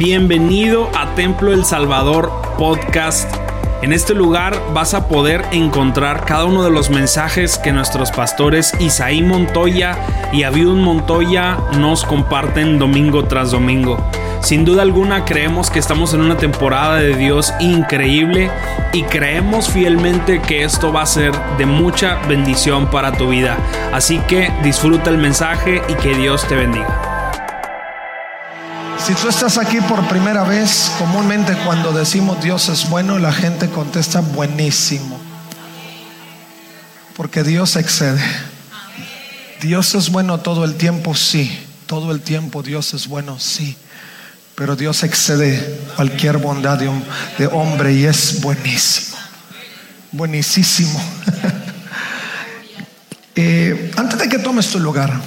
Bienvenido a Templo El Salvador Podcast. En este lugar vas a poder encontrar cada uno de los mensajes que nuestros pastores Isaí Montoya y Abiud Montoya nos comparten domingo tras domingo. Sin duda alguna creemos que estamos en una temporada de Dios increíble y creemos fielmente que esto va a ser de mucha bendición para tu vida. Así que disfruta el mensaje y que Dios te bendiga. Si tú estás aquí por primera vez, comúnmente cuando decimos Dios es bueno, la gente contesta buenísimo. Porque Dios excede. Dios es bueno todo el tiempo, sí. Todo el tiempo Dios es bueno, sí. Pero Dios excede cualquier bondad de, hombre y es buenísimo. Buenísimo. Eh, antes de que tomes tu lugar,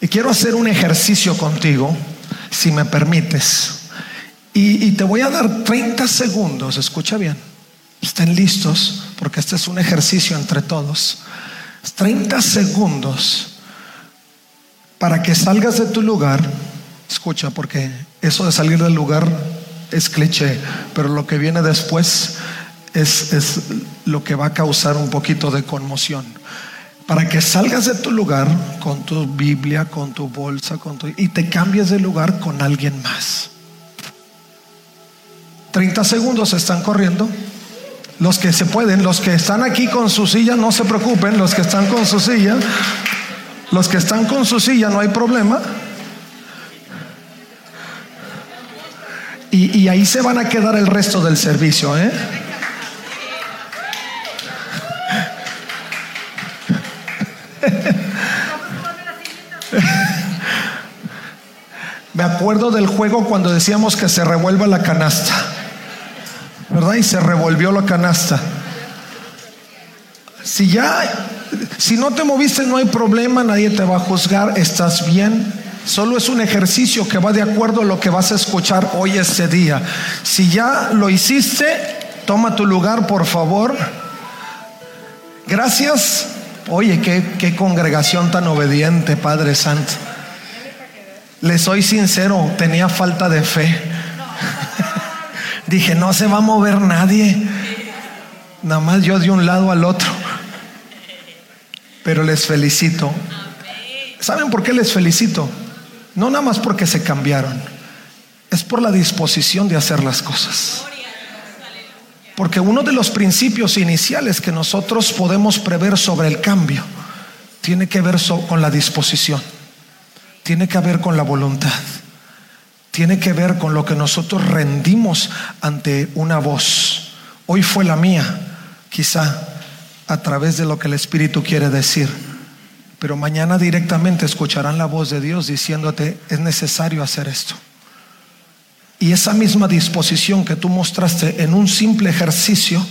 y quiero hacer un ejercicio contigo si me permites. Y, te voy a dar 30 segundos, escucha bien, estén listos, porque este es un ejercicio entre todos. 30 segundos para que salgas de tu lugar, escucha, porque eso de salir del lugar es cliché, pero lo que viene después es, es lo que va a causar un poquito de conmoción para que salgas de tu lugar con tu Biblia, con tu bolsa, con tu, y te cambies de lugar con alguien más. 30 segundos están corriendo. Los que se pueden, los que están aquí con su silla, no se preocupen, los que están con su silla, los que están con su silla, no hay problema. Y, y ahí se van a quedar el resto del servicio, ¿eh? Me acuerdo del juego cuando decíamos que se revuelva la canasta, ¿verdad? Y se revolvió la canasta. Si ya, si no te moviste no hay problema, nadie te va a juzgar, estás bien. Solo es un ejercicio que va de acuerdo a lo que vas a escuchar hoy ese día. Si ya lo hiciste, toma tu lugar, por favor. Gracias. Oye, qué, congregación tan obediente, Padre Santo. Le soy sincero, tenía falta de fe. Dije, no se va a mover nadie. Nada más yo de un lado al otro. Pero les felicito. ¿Saben por qué les felicito? No nada más porque se cambiaron. Es por la disposición de hacer las cosas. Porque uno de los principios iniciales que nosotros podemos prever sobre el cambio tiene que ver con la disposición, tiene que ver con la voluntad, tiene que ver con lo que nosotros rendimos ante una voz. Hoy fue la mía, quizá a través de lo que el Espíritu quiere decir, pero mañana directamente escucharán la voz de Dios diciéndote, es necesario hacer esto. Y esa misma disposición que tú mostraste en un simple ejercicio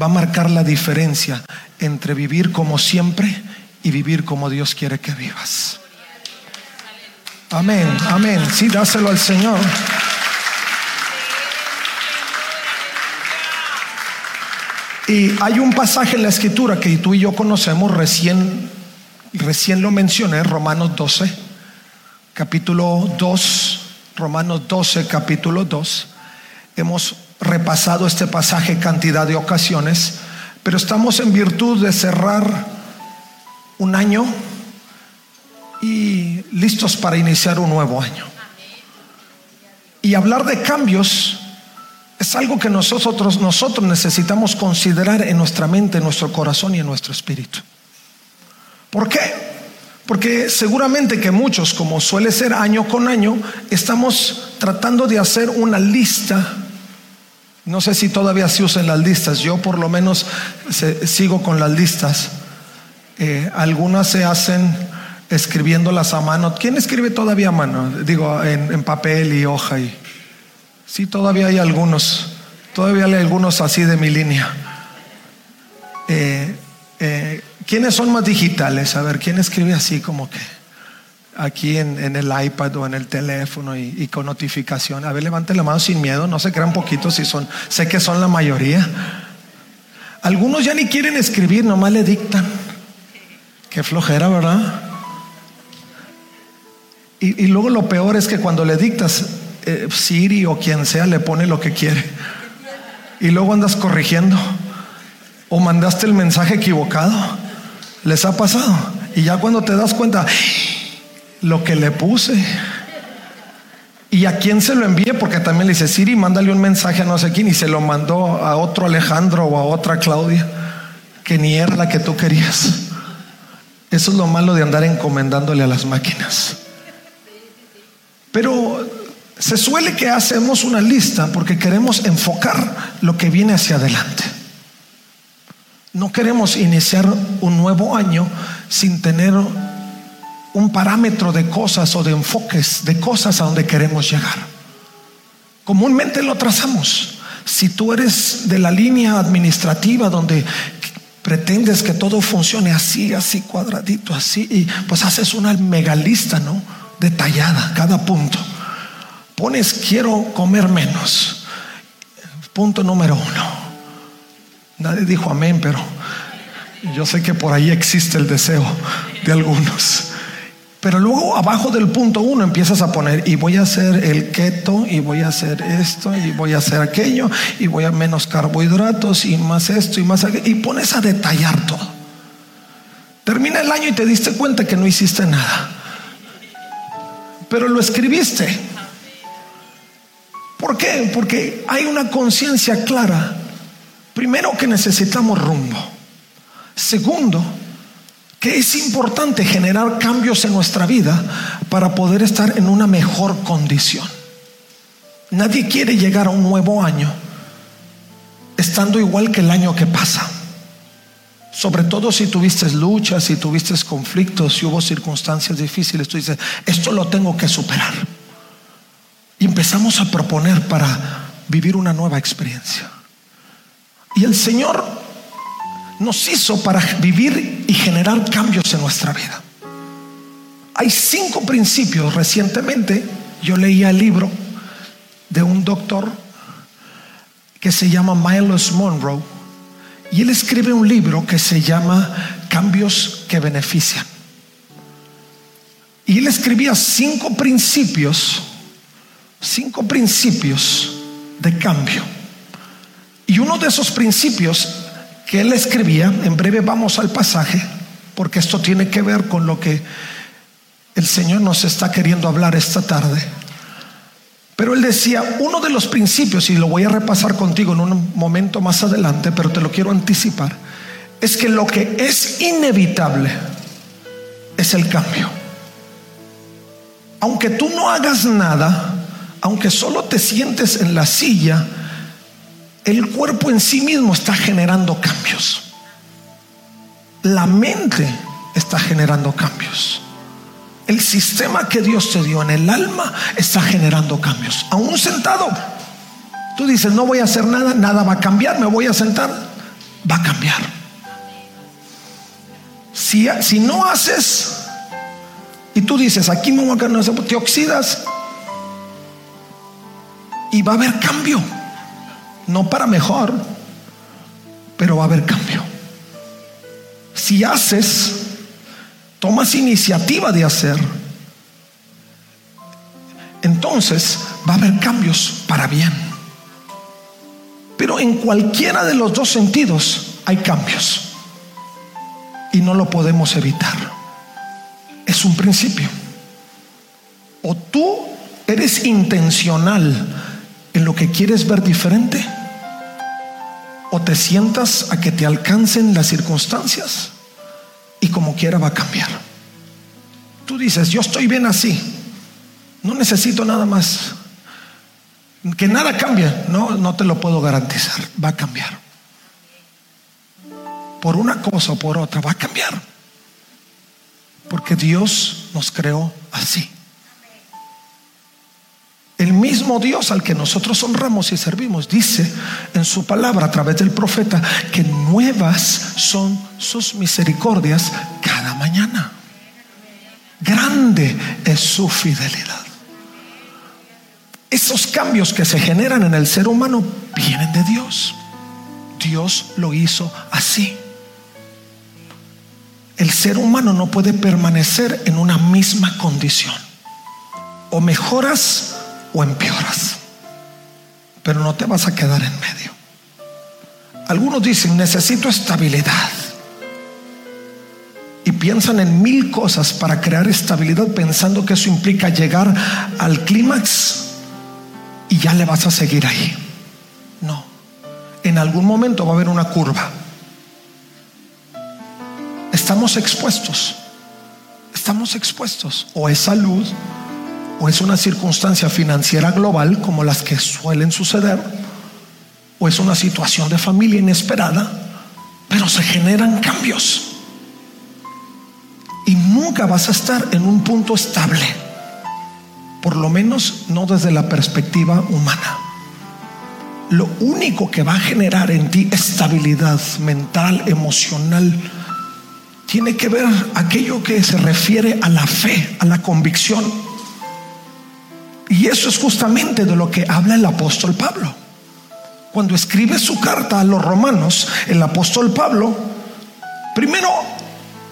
va a marcar la diferencia entre vivir como siempre y vivir como Dios quiere que vivas. Amén, amén. Sí, dáselo al Señor. Y hay un pasaje en la escritura que tú y yo conocemos, recién, recién lo mencioné, Romanos 12, capítulo 2, Romanos 12, capítulo 2. Hemos repasado este pasaje cantidad de ocasiones, pero estamos en virtud de cerrar un año y listos para iniciar un nuevo año. Y hablar de cambios es algo que nosotros, nosotros necesitamos considerar en nuestra mente, en nuestro corazón y en nuestro espíritu. ¿Por qué? Porque seguramente que muchos, como suele ser año con año, estamos tratando de hacer una lista. No sé si todavía se usan las listas, yo por lo menos sigo con las listas. Eh, algunas se hacen escribiéndolas a mano. ¿Quién escribe todavía a mano? Digo, en, papel y hoja. Y... Sí, todavía hay algunos. Todavía hay algunos así de mi línea. Eh, eh, ¿Quiénes son más digitales? A ver, ¿quién escribe así como que aquí en, el iPad o en el teléfono y, con notificación? A ver, levante la mano sin miedo, no se crean poquitos si son, sé que son la mayoría. Algunos ya ni quieren escribir, nomás le dictan. Qué flojera, ¿verdad? Y, y luego lo peor es que cuando le dictas, eh, Siri o quien sea le pone lo que quiere. Y luego andas corrigiendo. O mandaste el mensaje equivocado. ¿Les ha pasado? Y ya cuando te das cuenta, lo que le puse. ¿Y a quién se lo envíe? Porque también le dice, Siri, mándale un mensaje a no sé quién y se lo mandó a otro Alejandro o a otra Claudia, que ni era la que tú querías. Eso es lo malo de andar encomendándole a las máquinas. Pero se suele que hacemos una lista porque queremos enfocar lo que viene hacia adelante. No queremos iniciar un nuevo año sin tener un parámetro de cosas o de enfoques de cosas a donde queremos llegar. Comúnmente lo trazamos. Si tú eres de la línea administrativa donde pretendes que todo funcione así, así cuadradito, así, y pues haces una megalista, ¿no? Detallada, cada punto. Pones quiero comer menos. Punto número uno. Nadie dijo amén, pero yo sé que por ahí existe el deseo de algunos. Pero luego abajo del punto uno empiezas a poner, y voy a hacer el keto, y voy a hacer esto, y voy a hacer aquello, y voy a menos carbohidratos, y más esto, y más aquello, y pones a detallar todo. Termina el año y te diste cuenta que no hiciste nada. Pero lo escribiste. ¿Por qué? Porque hay una conciencia clara Primero que necesitamos rumbo. Segundo, que es importante generar cambios en nuestra vida para poder estar en una mejor condición. Nadie quiere llegar a un nuevo año estando igual que el año que pasa. Sobre todo si tuviste luchas, si tuviste conflictos, si hubo circunstancias difíciles, tú dices, esto lo tengo que superar. Empezamos a proponer para vivir una nueva experiencia. Y el Señor nos hizo para vivir y generar cambios en nuestra vida. Hay cinco principios. Recientemente yo leía el libro de un doctor que se llama Miles Monroe y él escribe un libro que se llama Cambios que benefician. Y él escribía cinco principios, cinco principios de cambio. Y uno de esos principios que él escribía, en breve vamos al pasaje, porque esto tiene que ver con lo que el Señor nos está queriendo hablar esta tarde. Pero él decía, uno de los principios, y lo voy a repasar contigo en un momento más adelante, pero te lo quiero anticipar, es que lo que es inevitable es el cambio. Aunque tú no hagas nada, aunque solo te sientes en la silla, el cuerpo en sí mismo está generando cambios. La mente está generando cambios. El sistema que Dios te dio en el alma está generando cambios. Aún sentado, tú dices, no voy a hacer nada, nada va a cambiar, me voy a sentar, va a cambiar. Si, si no haces y tú dices, aquí me voy a quedar, te oxidas y va a haber cambio no para mejor, pero va a haber cambio. Si haces, tomas iniciativa de hacer, entonces va a haber cambios para bien. Pero en cualquiera de los dos sentidos hay cambios y no lo podemos evitar. Es un principio. O tú eres intencional en lo que quieres ver diferente o te sientas a que te alcancen las circunstancias y como quiera va a cambiar. Tú dices, yo estoy bien así, no necesito nada más. Que nada cambie, no, no te lo puedo garantizar, va a cambiar. Por una cosa o por otra, va a cambiar. Porque Dios nos creó así. El mismo Dios al que nosotros honramos y servimos dice en su palabra a través del profeta que nuevas son sus misericordias cada mañana. Grande es su fidelidad. Esos cambios que se generan en el ser humano vienen de Dios. Dios lo hizo así. El ser humano no puede permanecer en una misma condición. o mejoras o empeoras. Pero no te vas a quedar en medio. Algunos dicen, necesito estabilidad. Y piensan en mil cosas para crear estabilidad pensando que eso implica llegar al clímax y ya le vas a seguir ahí. No. En algún momento va a haber una curva. Estamos expuestos. Estamos expuestos. O es salud, o es una circunstancia financiera global como las que suelen suceder, o es una situación de familia inesperada, pero se generan cambios. Y nunca vas a estar en un punto estable, por lo menos no desde la perspectiva humana. Lo único que va a generar en ti estabilidad mental, emocional, tiene que ver aquello que se refiere a la fe, a la convicción. Y eso es justamente de lo que habla el apóstol Pablo. Cuando escribe su carta a los romanos, el apóstol Pablo, primero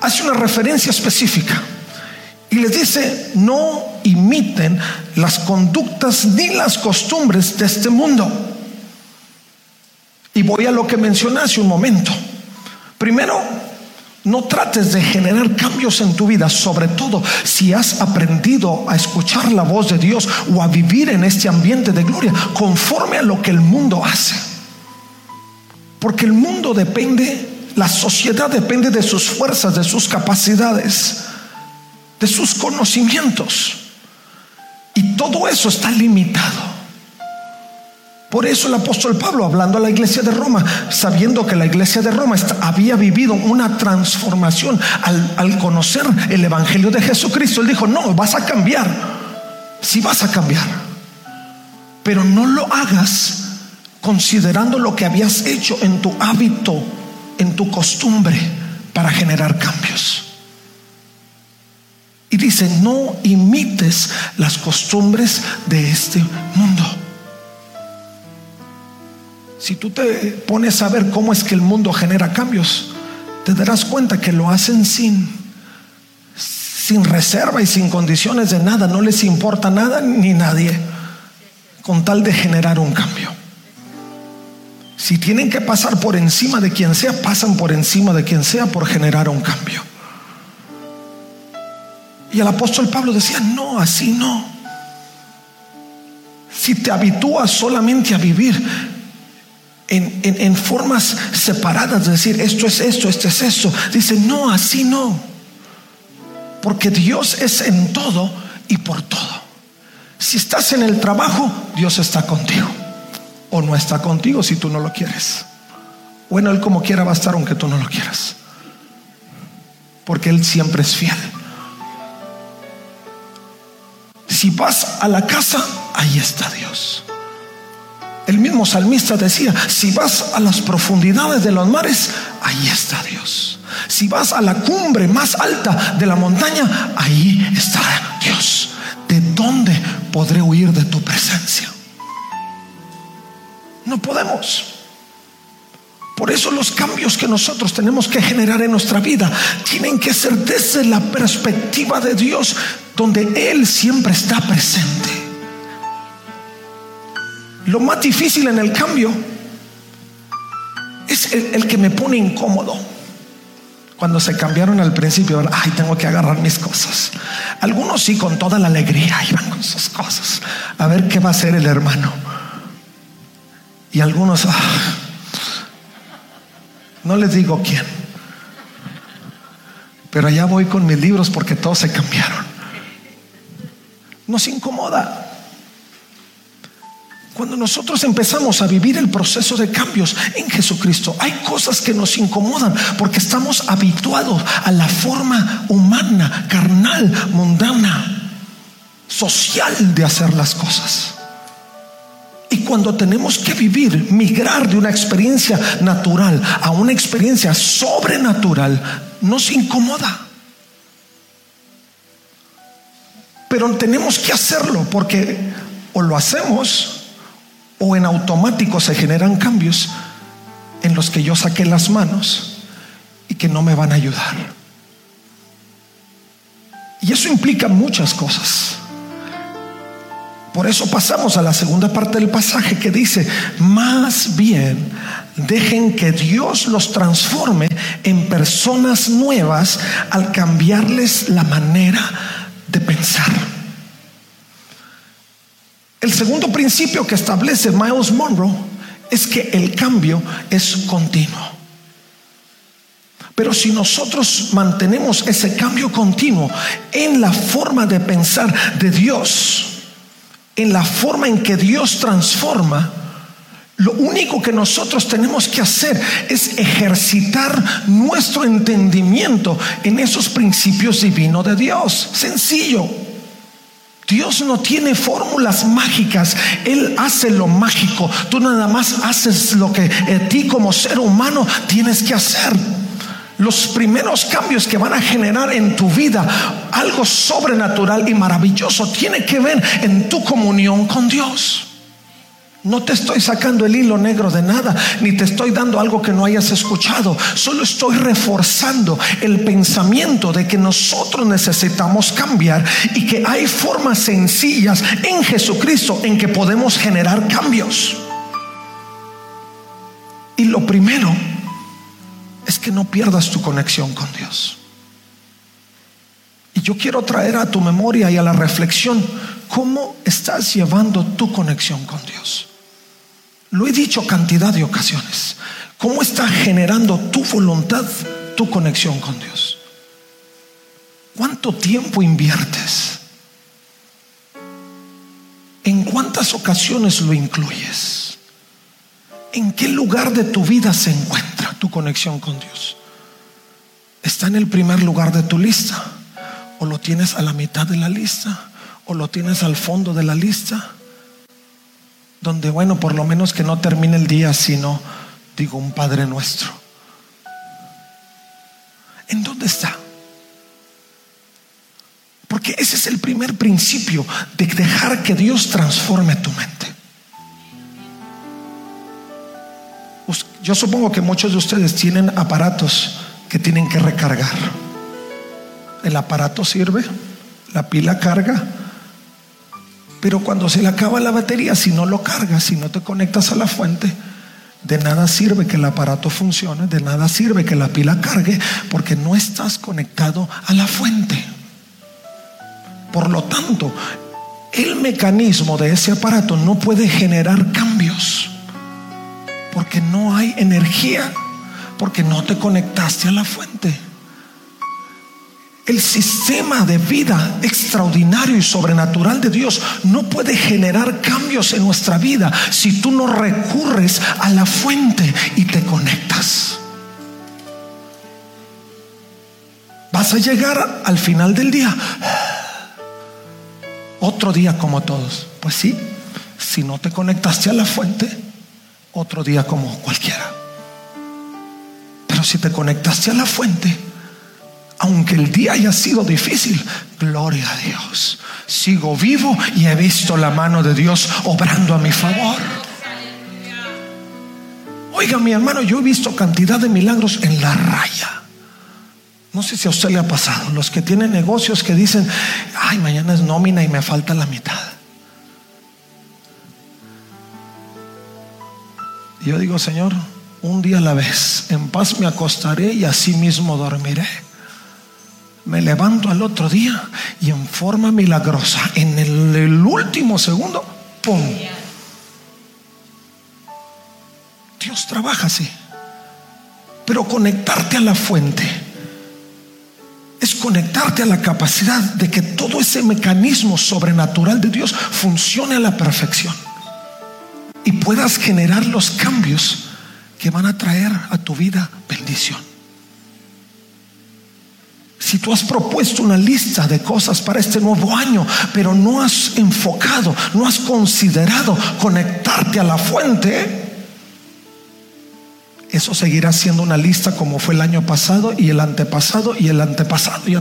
hace una referencia específica y les dice, no imiten las conductas ni las costumbres de este mundo. Y voy a lo que mencioné hace un momento. Primero, no trates de generar cambios en tu vida, sobre todo si has aprendido a escuchar la voz de Dios o a vivir en este ambiente de gloria conforme a lo que el mundo hace. Porque el mundo depende, la sociedad depende de sus fuerzas, de sus capacidades, de sus conocimientos. Y todo eso está limitado. Por eso el apóstol Pablo, hablando a la iglesia de Roma, sabiendo que la iglesia de Roma había vivido una transformación al, conocer el Evangelio de Jesucristo, él dijo, no, vas a cambiar, sí vas a cambiar, pero no lo hagas considerando lo que habías hecho en tu hábito, en tu costumbre, para generar cambios. Y dice, no imites las costumbres de este mundo. Si tú te pones a ver cómo es que el mundo genera cambios, te darás cuenta que lo hacen sin, sin reserva y sin condiciones de nada. No les importa nada ni nadie con tal de generar un cambio. Si tienen que pasar por encima de quien sea, pasan por encima de quien sea por generar un cambio. Y el apóstol Pablo decía, no, así no. Si te habitúas solamente a vivir en, formas separadas, de decir, esto es esto, esto es eso. Dice, no, así no. Porque Dios es en todo y por todo. Si estás en el trabajo, Dios está contigo. O no está contigo si tú no lo quieres. Bueno, Él como quiera va a estar aunque tú no lo quieras. Porque Él siempre es fiel. Si vas a la casa, ahí está Dios. El mismo salmista decía, si vas a las profundidades de los mares, ahí está Dios. Si vas a la cumbre más alta de la montaña, ahí está Dios. ¿De dónde podré huir de tu presencia? No podemos. Por eso los cambios que nosotros tenemos que generar en nuestra vida tienen que ser desde la perspectiva de Dios, donde Él siempre está presente. Lo más difícil en el cambio es el, que me pone incómodo. Cuando se cambiaron al principio, ay, tengo que agarrar mis cosas. Algunos sí, con toda la alegría, iban con sus cosas. A ver qué va a hacer el hermano. Y algunos, ah, no les digo quién. Pero allá voy con mis libros porque todos se cambiaron. Nos incomoda. Cuando nosotros empezamos a vivir el proceso de cambios en Jesucristo, hay cosas que nos incomodan porque estamos habituados a la forma humana, carnal, mundana, social de hacer las cosas. Y cuando tenemos que vivir, migrar de una experiencia natural a una experiencia sobrenatural, nos incomoda. Pero tenemos que hacerlo porque o lo hacemos o en automático se generan cambios en los que yo saqué las manos y que no me van a ayudar. Y eso implica muchas cosas. Por eso pasamos a la segunda parte del pasaje que dice, más bien dejen que Dios los transforme en personas nuevas al cambiarles la manera de pensar. El segundo principio que establece Miles Monroe es que el cambio es continuo. Pero si nosotros mantenemos ese cambio continuo en la forma de pensar de Dios, en la forma en que Dios transforma, lo único que nosotros tenemos que hacer es ejercitar nuestro entendimiento en esos principios divinos de Dios. Sencillo. Dios no tiene fórmulas mágicas, Él hace lo mágico. Tú nada más haces lo que a ti como ser humano tienes que hacer. Los primeros cambios que van a generar en tu vida algo sobrenatural y maravilloso tiene que ver en tu comunión con Dios. No te estoy sacando el hilo negro de nada, ni te estoy dando algo que no hayas escuchado. Solo estoy reforzando el pensamiento de que nosotros necesitamos cambiar y que hay formas sencillas en Jesucristo en que podemos generar cambios. Y lo primero es que no pierdas tu conexión con Dios. Y yo quiero traer a tu memoria y a la reflexión cómo estás llevando tu conexión con Dios. Lo he dicho cantidad de ocasiones. ¿Cómo está generando tu voluntad, tu conexión con Dios? ¿Cuánto tiempo inviertes? ¿En cuántas ocasiones lo incluyes? ¿En qué lugar de tu vida se encuentra tu conexión con Dios? ¿Está en el primer lugar de tu lista? ¿O lo tienes a la mitad de la lista? ¿O lo tienes al fondo de la lista? Donde, bueno, por lo menos que no termine el día, sino, digo, un Padre nuestro. ¿En dónde está? Porque ese es el primer principio de dejar que Dios transforme tu mente. Yo supongo que muchos de ustedes tienen aparatos que tienen que recargar. El aparato sirve, la pila carga, pero cuando se le acaba la batería, si no lo cargas, si no te conectas a la fuente, de nada sirve que el aparato funcione, de nada sirve que la pila cargue, porque no estás conectado a la fuente. Por lo tanto, el mecanismo de ese aparato no puede generar cambios porque no hay energía, porque no te conectaste a la fuente. El sistema de vida extraordinario y sobrenatural de Dios no puede generar cambios en nuestra vida si tú no recurres a la fuente y te conectas. Vas a llegar al final del día. Otro día como todos. Pues sí, si no te conectaste a la fuente, otro día como cualquiera. Pero si te conectaste a la fuente, aunque el día haya sido difícil, gloria a Dios. Sigo vivo y he visto la mano de Dios obrando a mi favor. Oiga, mi hermano, yo he visto cantidad de milagros en la raya. No sé si a usted le ha pasado. Los que tienen negocios que dicen, ay, mañana es nómina y me falta la mitad. yo digo, Señor, un día a la vez, en paz me acostaré y así mismo dormiré. Me levanto al otro día y en forma milagrosa, en el, último segundo, ¡pum! Dios trabaja así. Pero conectarte a la fuente es conectarte a la capacidad de que todo ese mecanismo sobrenatural de Dios funcione a la perfección y puedas generar los cambios que van a traer a tu vida bendición. Si tú has propuesto una lista de cosas para este nuevo año, pero no has enfocado, no has considerado conectarte a la fuente, eso seguirá siendo una lista como fue el año pasado y el antepasado y el antepasado. Y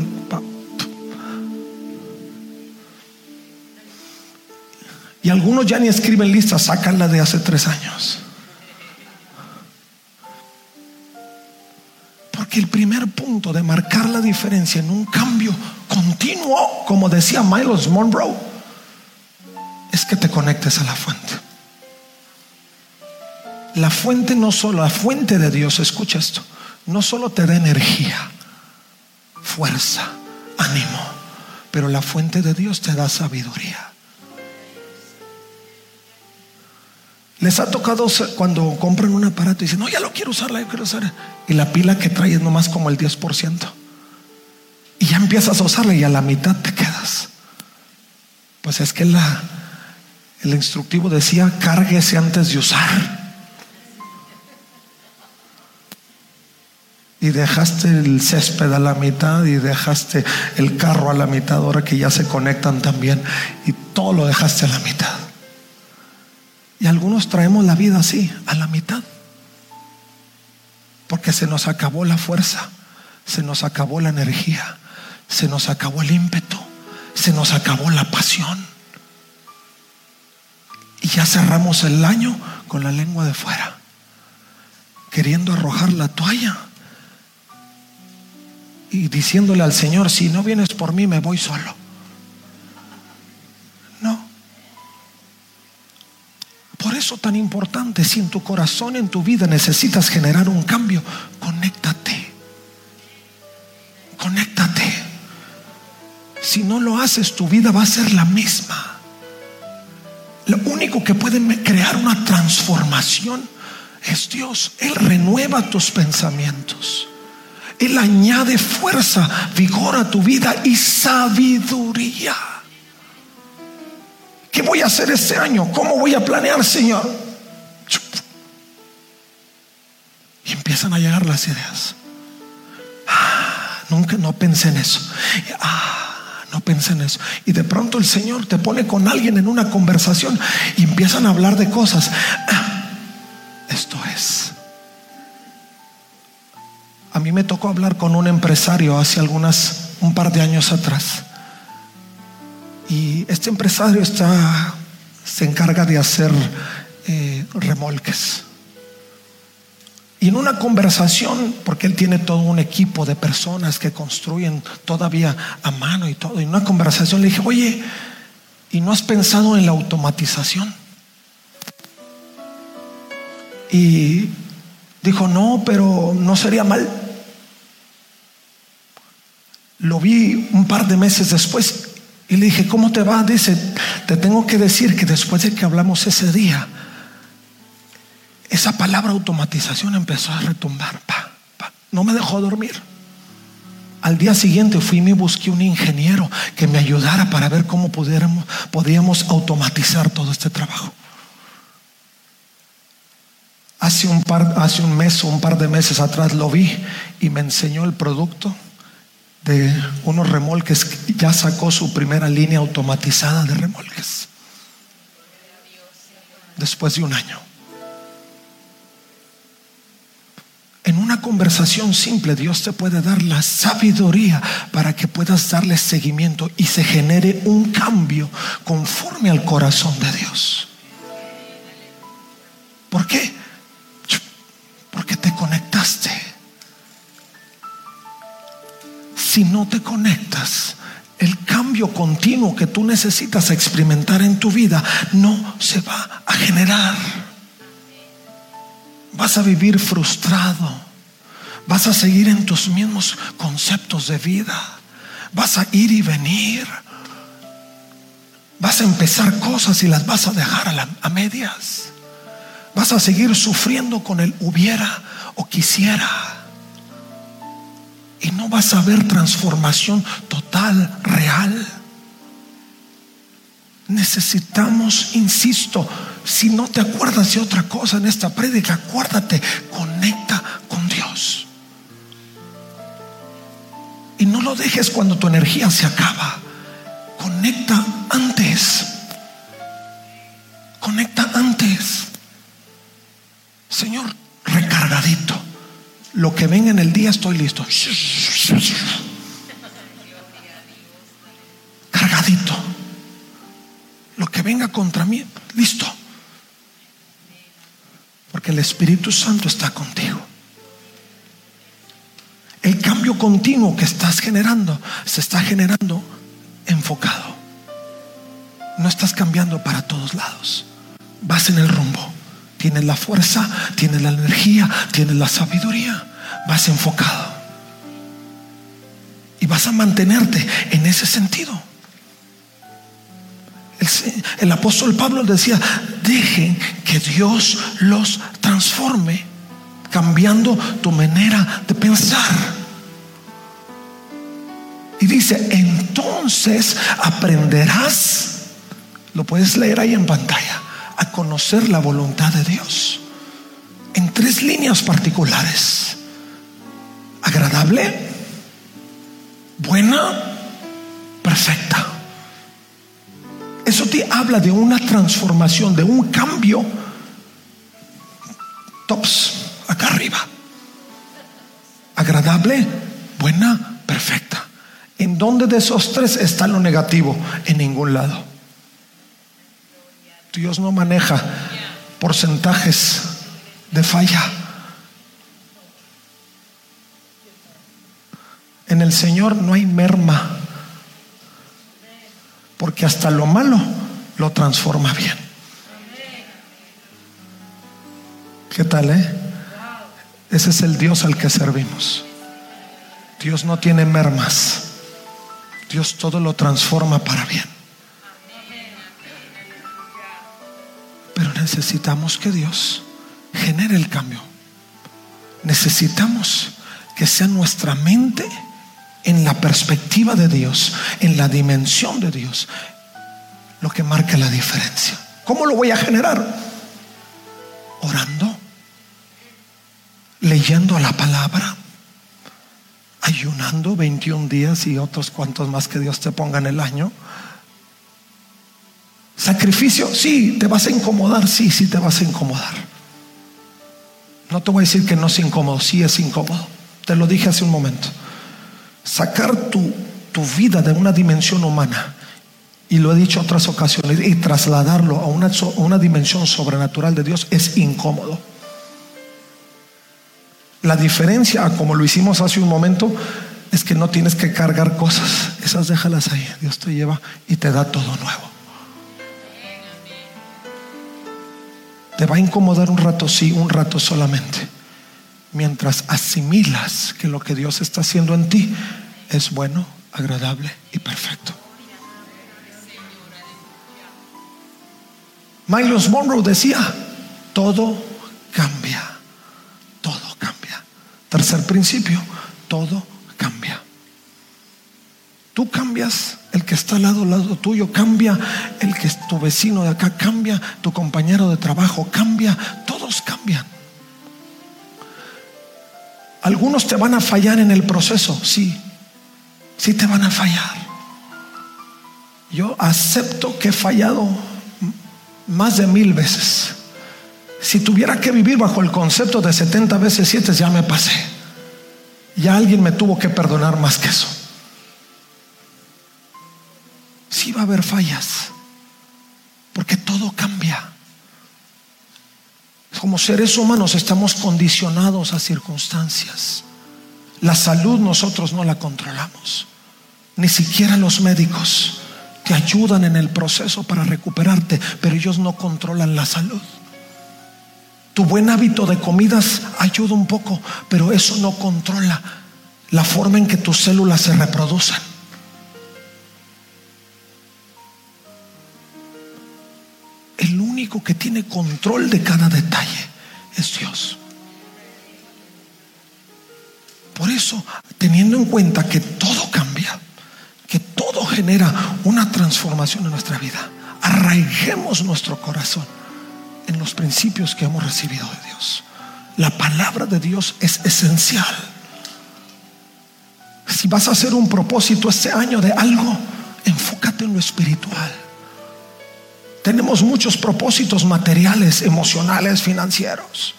Y algunos ya ni escriben listas, sacan la de hace tres años. El primer punto de marcar la diferencia en un cambio continuo, como decía Miles Monroe, es que te conectes a la fuente. La fuente no solo, la fuente de Dios, escucha esto, no solo te da energía, fuerza, ánimo, pero la fuente de Dios te da sabiduría. Les ha tocado cuando compran un aparato y dicen, no, ya lo quiero usar, ya quiero usar. Y la pila que trae es nomás como el 10%. Y ya empiezas a usarla y a la mitad te quedas. Pues es que la, el instructivo decía, cárguese antes de usar. Y dejaste el césped a la mitad y dejaste el carro a la mitad, ahora que ya se conectan también. Y todo lo dejaste a la mitad. Y algunos traemos la vida así, a la mitad. Porque se nos acabó la fuerza, se nos acabó la energía, se nos acabó el ímpetu, se nos acabó la pasión. Y ya cerramos el año con la lengua de fuera, queriendo arrojar la toalla y diciéndole al Señor, si no vienes por mí, me voy solo. Eso tan importante, si en tu corazón, en tu vida necesitas generar un cambio, conéctate. Conéctate. Si no lo haces, tu vida va a ser la misma. Lo único que puede crear una transformación es Dios. Él renueva tus pensamientos. Él añade fuerza, vigor a tu vida y sabiduría. ¿Qué voy a hacer este año? ¿Cómo voy a planear, Señor? Y empiezan a llegar las ideas. Ah, nunca no pensé en eso. Ah, no pensé en eso. Y de pronto el Señor te pone con alguien en una conversación y empiezan a hablar de cosas. Ah, esto es. A mí me tocó hablar con un empresario hace algunas, un par de años atrás. Y este empresario está, se encarga de hacer eh, remolques. Y en una conversación, porque él tiene todo un equipo de personas que construyen todavía a mano y todo, y en una conversación le dije, oye, ¿y no has pensado en la automatización? Y dijo, no, pero no sería mal. Lo vi un par de meses después y le dije, ¿cómo te va? Dice, te tengo que decir que después de que hablamos ese día, esa palabra automatización empezó a retumbar. No me dejó dormir. Al día siguiente fui y me busqué un ingeniero que me ayudara para ver cómo pudiéramos, podíamos automatizar todo este trabajo. Hace un, par, hace un mes o un par de meses atrás lo vi y me enseñó el producto de unos remolques, ya sacó su primera línea automatizada de remolques. Después de un año. En una conversación simple Dios te puede dar la sabiduría para que puedas darle seguimiento y se genere un cambio conforme al corazón de Dios. Si no te conectas, el cambio continuo que tú necesitas experimentar en tu vida no se va a generar. Vas a vivir frustrado. Vas a seguir en tus mismos conceptos de vida. Vas a ir y venir. Vas a empezar cosas y las vas a dejar a, medias. Vas a seguir sufriendo con el hubiera o quisiera no vas a ver transformación total, real. Necesitamos, insisto, si no te acuerdas de otra cosa en esta prédica, acuérdate, conecta con Dios. Y no lo dejes cuando tu energía se acaba. Conecta antes. Conecta antes. Señor, recargadito. Lo que venga en el día estoy listo. Cargadito. Lo que venga contra mí, listo. Porque el Espíritu Santo está contigo. El cambio continuo que estás generando se está generando enfocado. no estás cambiando para todos lados. Vas en el rumbo. Tienes la fuerza, tienes la energía, tienes la sabiduría. Vas enfocado. Y vas a mantenerte en ese sentido. El, apóstol Pablo decía, dejen que Dios los transforme, cambiando tu manera de pensar. Y dice, entonces aprenderás, lo puedes leer ahí en pantalla, a conocer la voluntad de Dios en tres líneas particulares. Agradable, buena, perfecta. Eso te habla de una transformación, de un cambio. Tops, acá arriba. Agradable, buena, perfecta. ¿En dónde de esos tres está lo negativo? En ningún lado. Dios no maneja porcentajes de falla. En el Señor no hay merma, porque hasta lo malo lo transforma bien. ¿Qué tal, eh? Ese es el Dios al que servimos. Dios no tiene mermas. Dios todo lo transforma para bien. Necesitamos que Dios genere el cambio. Necesitamos que sea nuestra mente en la perspectiva de Dios, en la dimensión de Dios, lo que marca la diferencia. ¿Cómo lo voy a generar? Orando, leyendo la palabra, ayunando 21 días y otros cuantos más que Dios te ponga en el año. Sacrificio, sí, te vas a incomodar, sí, sí te vas a incomodar. No te voy a decir que no es incómodo, sí es incómodo. Te lo dije hace un momento. Sacar tu, tu vida de una dimensión humana, y lo he dicho otras ocasiones, y trasladarlo a una, a una dimensión sobrenatural de Dios es incómodo. La diferencia, como lo hicimos hace un momento, es que no tienes que cargar cosas. Esas déjalas ahí. Dios te lleva y te da todo nuevo. Te va a incomodar un rato, sí, un rato solamente. Mientras asimilas que lo que Dios está haciendo en ti es bueno, agradable y perfecto. Miles Monroe decía, todo cambia. Tercer principio, todo cambia. Tú cambias, el que está al lado, al lado tuyo cambia, el que es tu vecino de acá cambia, tu compañero de trabajo cambia, todos cambian. Algunos te van a fallar en el proceso, sí, sí te van a fallar. Yo acepto que he fallado más de mil veces. Si tuviera que vivir bajo el concepto de 70 veces 7, ya me pasé. Ya alguien me tuvo que perdonar más que eso. Sí va a haber fallas, porque todo cambia. Como seres humanos estamos condicionados a circunstancias. La salud nosotros no la controlamos. Ni siquiera los médicos te ayudan en el proceso para recuperarte, pero ellos no controlan la salud. Tu buen hábito de comidas ayuda un poco, pero eso no controla la forma en que tus células se reproducen. Que tiene control de cada detalle es Dios. Por eso, teniendo en cuenta que todo cambia, que todo genera una transformación en nuestra vida, arraiguemos nuestro corazón en los principios que hemos recibido de Dios. La palabra de Dios es esencial. Si vas a hacer un propósito este año de algo, enfócate en lo espiritual. Tenemos muchos propósitos materiales, emocionales, financieros.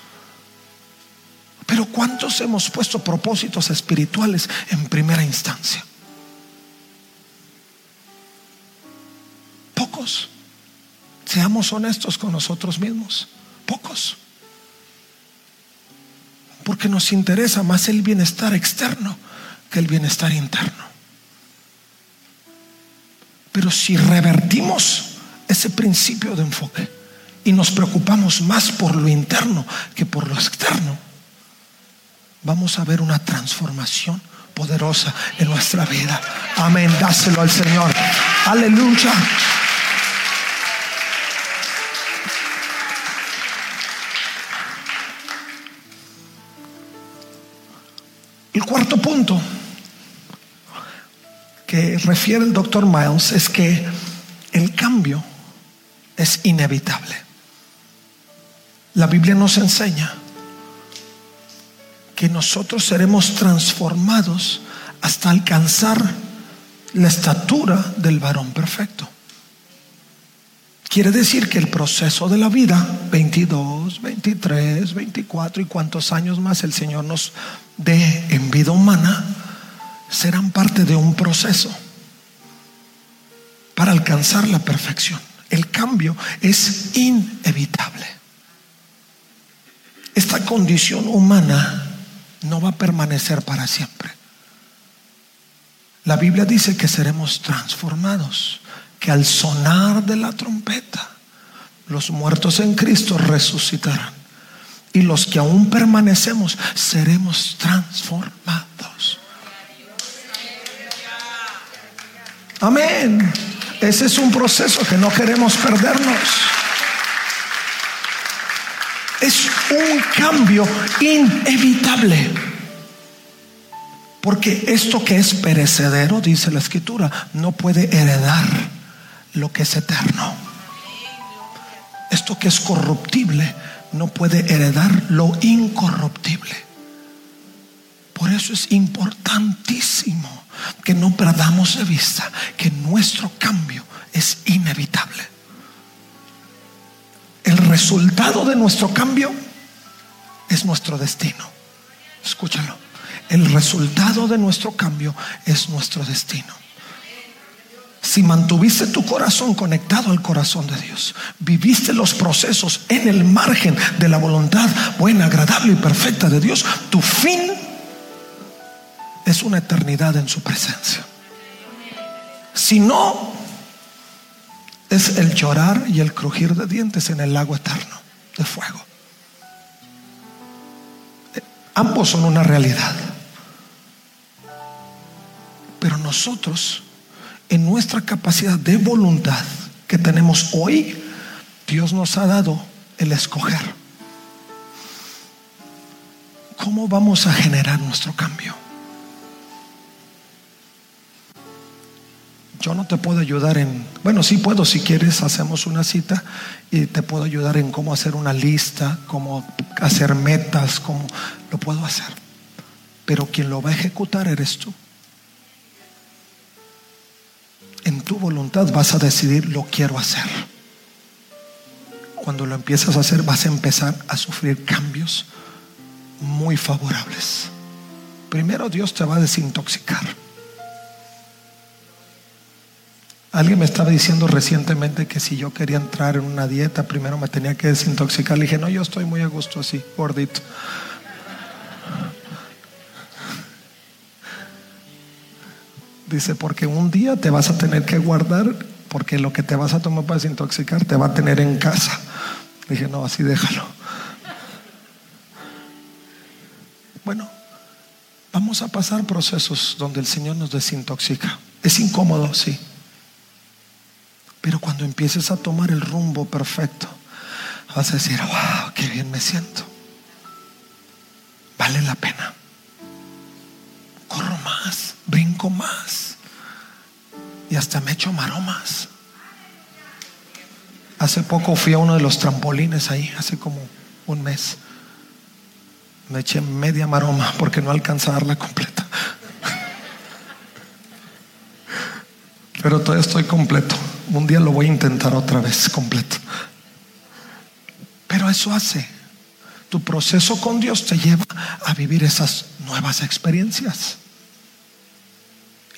Pero ¿cuántos hemos puesto propósitos espirituales en primera instancia? Pocos. Seamos honestos con nosotros mismos. Pocos. Porque nos interesa más el bienestar externo que el bienestar interno. Pero si revertimos ese principio de enfoque y nos preocupamos más por lo interno que por lo externo, vamos a ver una transformación poderosa en nuestra vida. Amén, dáselo al Señor. Aleluya. El cuarto punto que refiere el doctor Miles es que el cambio es inevitable. La Biblia nos enseña que nosotros seremos transformados hasta alcanzar la estatura del varón perfecto. Quiere decir que el proceso de la vida, 22, 23, 24 y cuantos años más el Señor nos dé en vida humana, serán parte de un proceso para alcanzar la perfección. El cambio es inevitable. Esta condición humana no va a permanecer para siempre. La Biblia dice que seremos transformados, que al sonar de la trompeta, los muertos en Cristo resucitarán. Y los que aún permanecemos seremos transformados. Amén. Ese es un proceso que no queremos perdernos. Es un cambio inevitable. Porque esto que es perecedero, dice la escritura, no puede heredar lo que es eterno. Esto que es corruptible no puede heredar lo incorruptible. Por eso es importantísimo que no perdamos de vista que nuestro cambio es inevitable. El resultado de nuestro cambio es nuestro destino. Escúchalo. El resultado de nuestro cambio es nuestro destino. Si mantuviste tu corazón conectado al corazón de Dios, viviste los procesos en el margen de la voluntad buena, agradable y perfecta de Dios, tu fin es una eternidad en su presencia. Si no, es el llorar y el crujir de dientes en el lago eterno de fuego. Ambos son una realidad. Pero nosotros, en nuestra capacidad de voluntad que tenemos hoy, Dios nos ha dado el escoger. ¿Cómo vamos a generar nuestro cambio? Yo no te puedo ayudar en, bueno, sí puedo, si quieres, hacemos una cita y te puedo ayudar en cómo hacer una lista, cómo hacer metas, cómo lo puedo hacer. Pero quien lo va a ejecutar eres tú. En tu voluntad vas a decidir lo quiero hacer. Cuando lo empiezas a hacer vas a empezar a sufrir cambios muy favorables. Primero Dios te va a desintoxicar. Alguien me estaba diciendo recientemente que si yo quería entrar en una dieta, primero me tenía que desintoxicar. Le dije, no, yo estoy muy a gusto así, gordito. Dice, porque un día te vas a tener que guardar, porque lo que te vas a tomar para desintoxicar te va a tener en casa. Le dije, no, así déjalo. Bueno, vamos a pasar procesos donde el Señor nos desintoxica. Es incómodo, sí. Pero cuando empieces a tomar el rumbo perfecto, vas a decir, wow, qué bien me siento. Vale la pena. Corro más, brinco más. Y hasta me echo maromas. Hace poco fui a uno de los trampolines ahí, hace como un mes. Me eché media maroma porque no alcanzaba a darla completa. Pero todavía estoy completo. Un día lo voy a intentar otra vez completo. Pero eso hace. Tu proceso con Dios te lleva a vivir esas nuevas experiencias.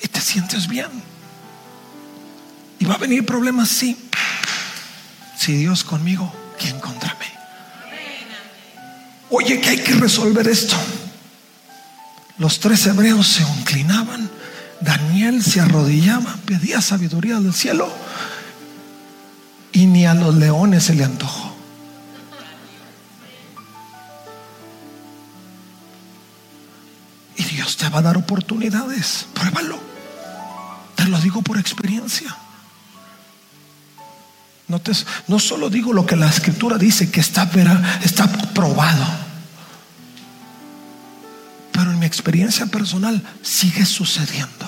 Y te sientes bien. Y va a venir problemas, sí. Si Dios conmigo, ¿quién contra mí? Oye, que hay que resolver esto. Los tres hebreos se inclinaban. Daniel se arrodillaba, pedía sabiduría del cielo. y ni a los leones se le antojó. Y Dios te va a dar oportunidades. Pruébalo. Te lo digo por experiencia. No, te- no solo digo lo que la escritura dice, que está, está probado. Experiencia personal sigue sucediendo.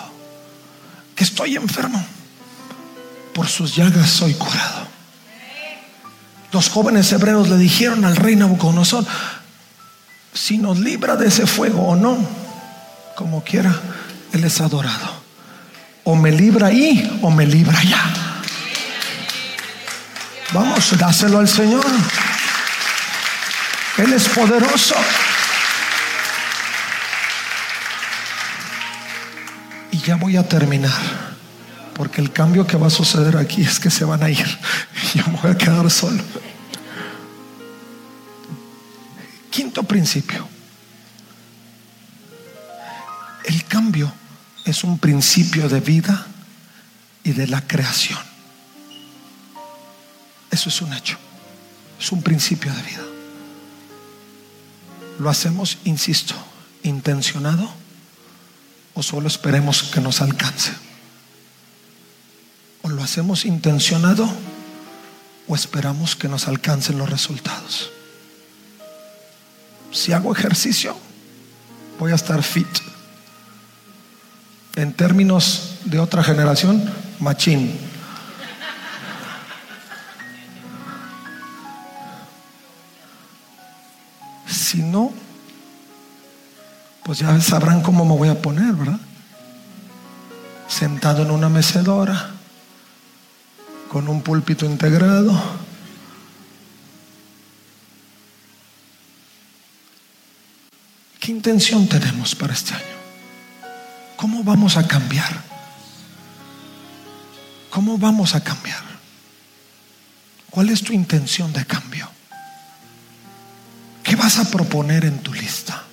Que estoy enfermo. Por sus llagas soy curado. Los jóvenes hebreos le dijeron al rey Nabucodonosor, si nos libra de ese fuego o no, como quiera, Él es adorado. O me libra ahí o me libra allá. Vamos, dáselo al Señor. Él es poderoso. Ya voy a terminar. Porque el cambio que va a suceder aquí es que se van a ir. Y yo me voy a quedar solo. Quinto principio. El cambio es un principio de vida y de la creación. Eso es un hecho. Es un principio de vida. Lo hacemos, insisto, intencionado o solo esperemos que nos alcance. O lo hacemos intencionado o esperamos que nos alcancen los resultados. Si hago ejercicio, voy a estar fit. En términos de otra generación, machín. Pues ya sabrán cómo me voy a poner, ¿verdad? Sentado en una mecedora, con un púlpito integrado. ¿Qué intención tenemos para este año? ¿Cómo vamos a cambiar? ¿Cómo vamos a cambiar? ¿Cuál es tu intención de cambio? ¿Qué vas a proponer en tu lista?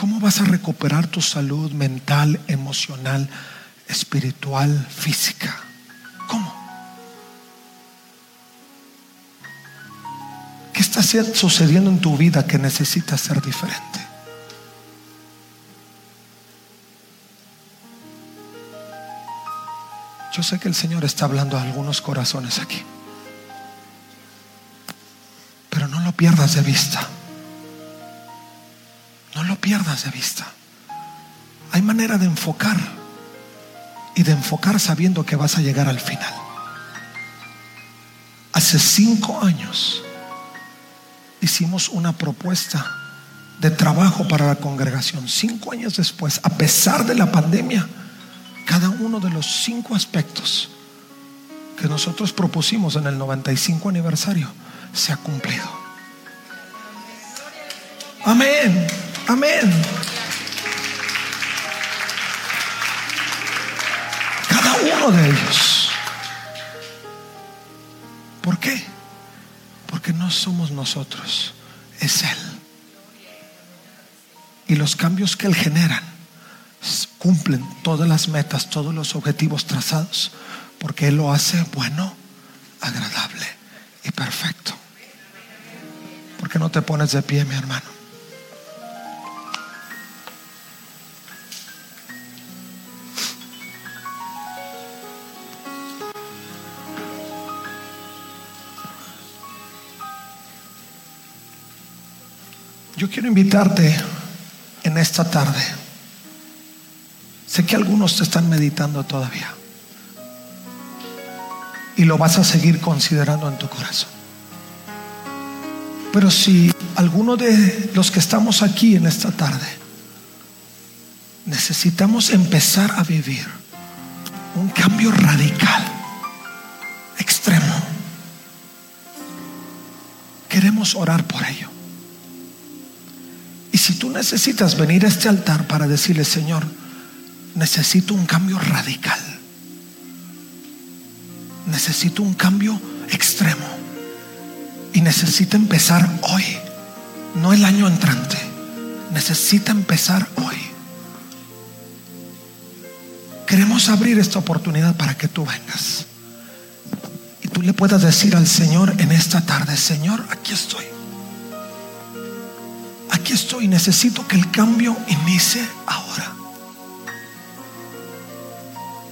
¿Cómo vas a recuperar tu salud mental, emocional, espiritual, física? ¿Cómo? ¿Qué está sucediendo en tu vida que necesitas ser diferente? Yo sé que el Señor está hablando a algunos corazones aquí. Pero no lo pierdas de vista. No lo pierdas de vista. Hay manera de enfocar y de enfocar sabiendo que vas a llegar al final. Hace cinco años hicimos una propuesta de trabajo para la congregación. Cinco años después, a pesar de la pandemia, cada uno de los cinco aspectos que nosotros propusimos en el 95 aniversario se ha cumplido. Amén, amén. Cada uno de ellos. ¿Por qué? Porque no somos nosotros, es Él. Y los cambios que Él genera cumplen todas las metas, todos los objetivos trazados, porque Él lo hace bueno, agradable y perfecto. ¿Por qué no te pones de pie, mi hermano? Yo quiero invitarte en esta tarde. Sé que algunos te están meditando todavía. Y lo vas a seguir considerando en tu corazón. Pero si alguno de los que estamos aquí en esta tarde necesitamos empezar a vivir un cambio radical, extremo, queremos orar por ello. Y si tú necesitas venir a este altar para decirle, Señor, necesito un cambio radical, necesito un cambio extremo y necesito empezar hoy, no el año entrante, necesita empezar hoy. Queremos abrir esta oportunidad para que tú vengas. tú le puedas decir al Señor en esta tarde, Señor, aquí estoy. Aquí estoy, necesito que el cambio inicie ahora.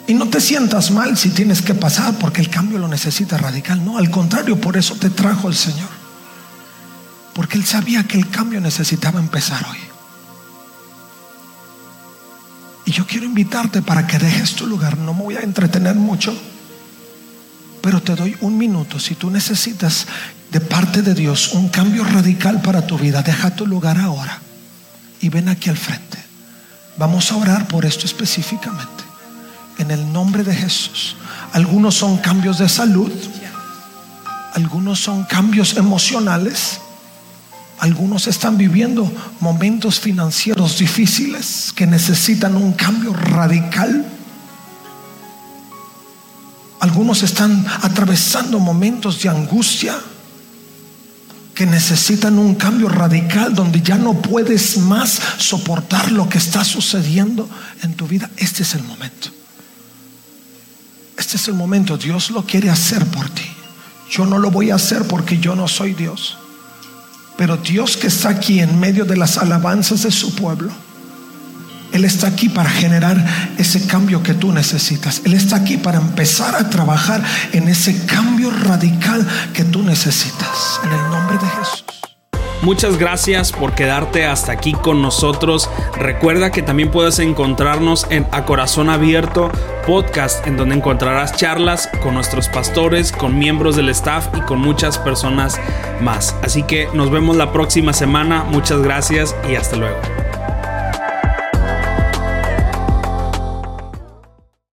Y no te sientas mal si tienes que pasar porque el cambio lo necesita radical. No, al contrario, por eso te trajo el Señor. Porque Él sabía que el cambio necesitaba empezar hoy. Y yo quiero invitarte para que dejes tu lugar. No me voy a entretener mucho, pero te doy un minuto. Si tú necesitas de parte de Dios un cambio radical para tu vida, deja tu lugar ahora y ven aquí al frente. Vamos a orar por esto específicamente. En el nombre de Jesús. Algunos son cambios de salud, algunos son cambios emocionales algunos están viviendo momentos financieros difíciles que necesitan un cambio radical. Algunos están atravesando momentos de angustia que necesitan un cambio radical donde ya no puedes más soportar lo que está sucediendo en tu vida. Este es el momento. Este es el momento. Dios lo quiere hacer por ti. Yo no lo voy a hacer porque yo no soy Dios. Pero Dios que está aquí en medio de las alabanzas de su pueblo, Él está aquí para generar ese cambio que tú necesitas. Él está aquí para empezar a trabajar en ese cambio radical que tú necesitas. En el nombre de Jesús. Muchas gracias por quedarte hasta aquí con nosotros. Recuerda que también puedes encontrarnos en A Corazón Abierto podcast, en donde encontrarás charlas con nuestros pastores, con miembros del staff y con muchas personas más. Así que nos vemos la próxima semana. Muchas gracias y hasta luego.